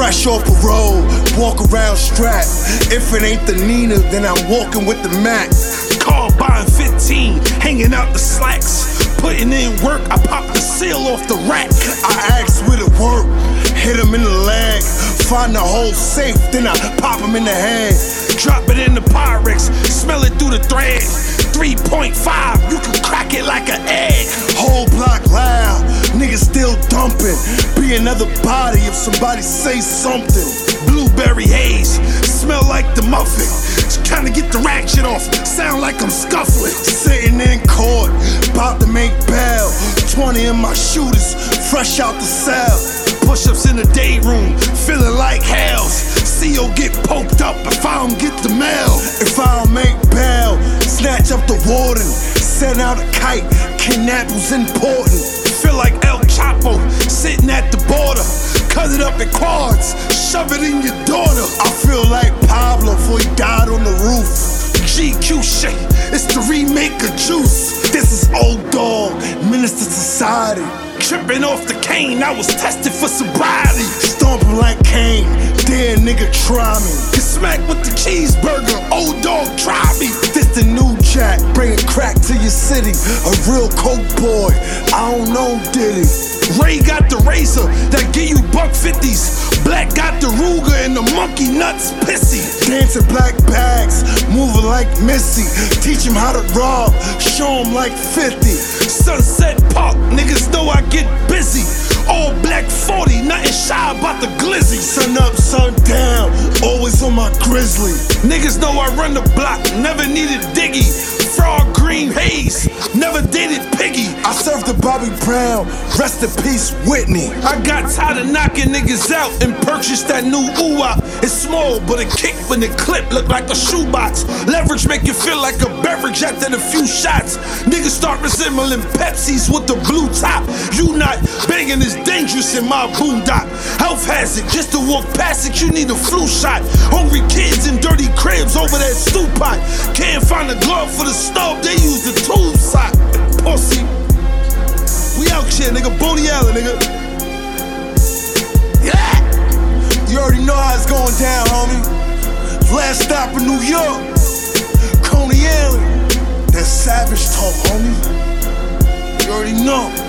Fresh off a road, walk around strapped. If it ain't the Nina, then I'm walking with the Mac. Car buying 15, hanging out the slacks. Putting in work, I pop the seal off the rack. I ask with it work, hit him in the leg. Find the whole safe, then I pop him in the head. Drop it in the Pyrex, smell it through the thread. 3.5, you can crack it like an egg. Whole block niggas still dumping. Be another body if somebody say something. Blueberry haze, smell like the muffin. Just to get the ratchet off, sound like I'm scuffling. Sitting in court, about to make bail. 20 of my shooters, fresh out the cell. Push ups in the day room, feeling like hells. CO get poked up if I don't get the mail. If I don't make bail, snatch up the warden. Send out a kite, kidnap was important. Feel like El Chapo sitting at the border. Cut it up in quads, shove it in your daughter. I feel like Pablo before he died on the roof. GQ shit, it's the remake of Juice. This is old dog, Menace II Society. Tripping off the cane, I was tested for sobriety. Stomping like Kane, dare nigga try me. Get smacked with the cheeseburger, O-Dog try me. This the new jack, bringing crack to your city. A real coke boy, I don't know Diddy. Ray got the razor that give you buck fifties. Black got the Ruger and the monkey nuts pissy. Dancing black bags, moving like Missy. Teach him how to rob, show him like 50. Sunset Park, niggas know I get busy. All black 40, nothing shy about the glizzy. Sun up, sun down, always on my grizzly. Niggas know I run the block, never needed diggy. Bobby Brown, rest in peace, Whitney. I got tired of knocking niggas out and purchased that new ooh It's small, but it kick when the clip look like a shoebox. Leverage make you feel like a beverage after the few shots. Niggas start resembling Pepsis with the blue top. You not banging is dangerous in my boondock. Health hazard, just to walk past it, you need a flu shot. Hungry kids in dirty cribs over that stew pot. Can't find a glove for the stove, they use the tool sock. Pussy. We out here, nigga. Boney Allen, nigga. Yeah! You already know how it's going down, homie. Last stop in New York, Coney Island. That savage talk, homie. You already know.